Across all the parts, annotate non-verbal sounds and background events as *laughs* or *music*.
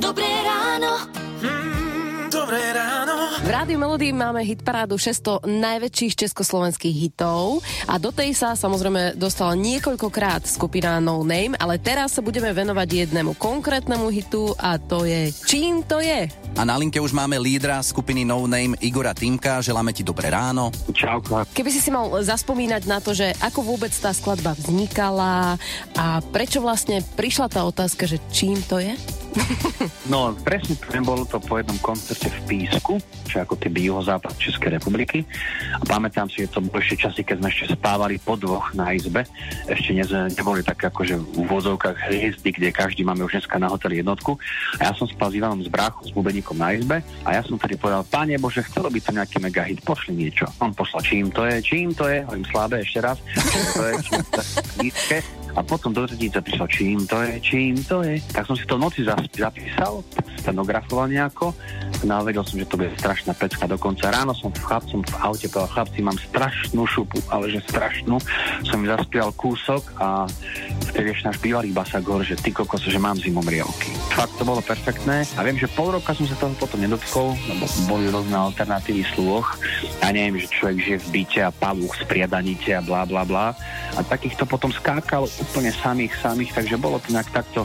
Dobré ráno. Dobré ráno. V Rádiu Melody máme hit parádu 600 najväčších československých hitov a do tej sa samozrejme dostala niekoľkokrát skupina No Name, ale teraz sa budeme venovať jednému konkrétnemu hitu a to je Čím to je? A na linke už máme lídra skupiny No Name Igora Týmka. Želáme ti dobré ráno. Čauko. Keby si si mal zaspomínať na to, že ako vôbec tá skladba vznikala a prečo vlastne prišla tá otázka, že čím to je? No, presne poviem, bolo to po jednom koncerte v Písku, čo ako keby juhozápad Českej republiky. A pamätám si, že to bolo ešte časy, keď sme ešte spávali po dvoch na izbe. Ešte ne, neboli také akože v úvodzovkách hviezdy, kde každý máme už dneska na hoteli jednotku. A ja som spal s Ivanom z bráchu, s bubeníkom na izbe. A ja som tedy povedal, páne Bože, chcelo by to nejaký mega hit, pošli niečo. On poslal, čím to je, čím to je, hovorím slabé ešte raz. *laughs* Čím to je, čím to je, a potom do redice prišlo, čím to je, čím to je. Tak som si to v noci zapísal, stenografoval nejako. No a vedel som, že to bude strašná pecka. Dokonca ráno som v chlapcom v aute povedal, chlapci, mám strašnú šupu, ale že strašnú. Som mi zaspieval kúsok a vtedy ešte náš bývalý hovoril, že ty kokos, že mám zimom riavky. Fakt to bolo perfektné a viem, že pol roka som sa toho potom nedotkol, lebo boli rôzne alternatívy sluch. Ja neviem, že človek žije v byte a pavúch spriadanite a bla bla bla. A takýchto potom skákal úplne samých, samých, takže bolo to nejak takto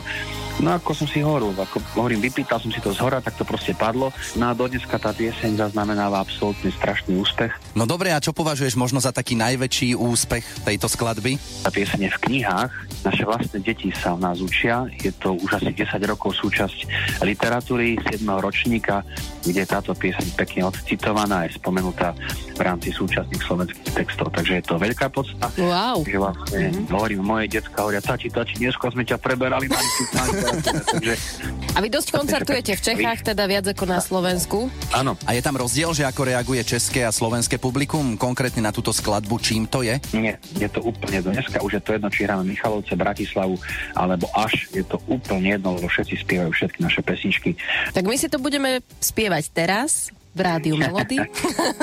No ako som si hovoril, ako hovorím, vypýtal som si to z hora, tak to proste padlo. No a do dneska tá pieseň zaznamenáva absolútne strašný úspech. No dobre, a čo považuješ možno za taký najväčší úspech tejto skladby? Tá pieseň je v knihách, naše vlastné deti sa v nás učia, je to už asi 10 rokov súčasť literatúry 7. ročníka, kde je táto pieseň pekne odcitovaná je spomenutá v rámci súčasných slovenských textov. Takže je to veľká podsta. Wow. Že vlastne mm-hmm. hovorím, moje detská hovoria, tati, tati, dnes sme ťa preberali, mali Takže... A vy dosť koncertujete v Čechách, teda viac ako na Slovensku? Áno. A je tam rozdiel, že ako reaguje české a slovenské publikum konkrétne na túto skladbu, čím to je? Nie, je to úplne do dneska, už je to jedno, či hráme Michalovce, Bratislavu, alebo až je to úplne jedno, lebo všetci spievajú všetky naše pesničky. Tak my si to budeme spievať teraz, v rádiu Melody.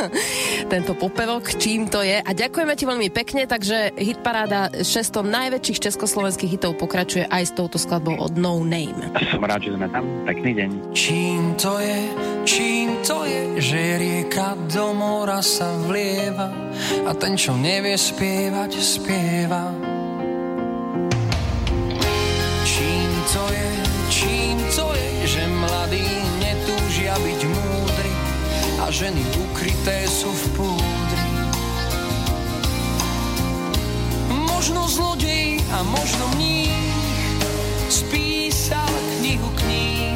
*laughs* Tento popevok, čím to je. A ďakujeme ti veľmi pekne, takže hitparáda 600 najväčších československých hitov pokračuje aj s touto skladbou od No Name. Som rád, že sme tam. Pekný deň. Čím to je, čím to je, že rieka do mora sa vlieva a ten, čo nevie spievať, spieva. Ženy ukryté sú v púdri. Možno zlodej a možno mních spísal knihu kníh,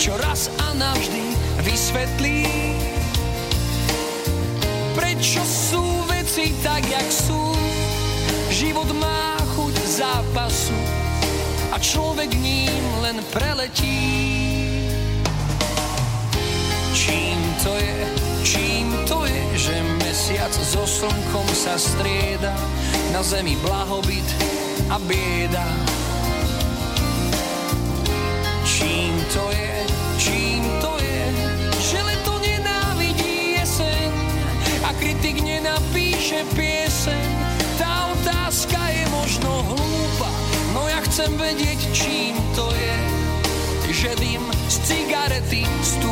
čo raz a navždy vysvetlí, prečo sú veci tak, jak sú. Život má chuť zápasu a človek ním len preletí. Mesiac so slnkom sa strieda, na zemi blahobyt a bieda. Čím to je, čím to je, že leto nenávidí jeseň a kritik nenapíše pieseň. Tá otázka je možno hlúpa, no ja chcem vedieť, čím to je, že dym z cigarety stúpa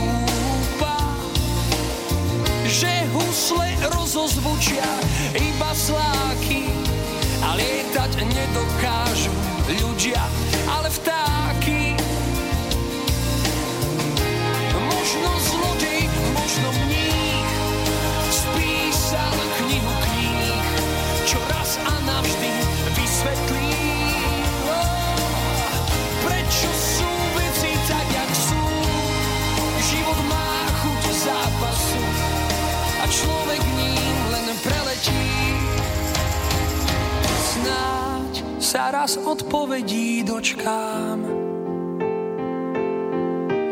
husle rozozvučia iba sláky a lietať nedokážu ľudia, ale vtáky. Možno zlodej, možno mních spísal knihu kníh, čo raz človek ním len preletí. Snáď sa raz odpovedí dočkám.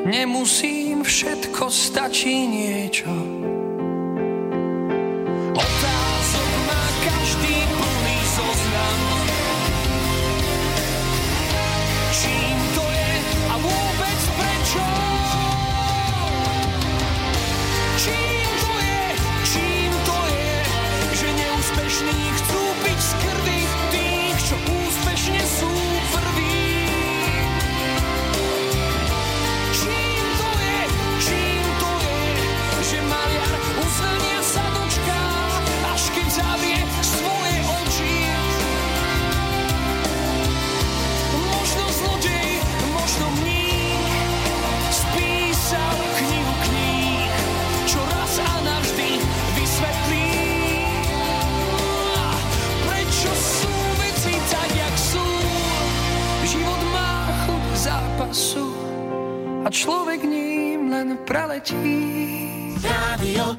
Nemusím všetko, stačí niečo. Človek ním len preletí. Radio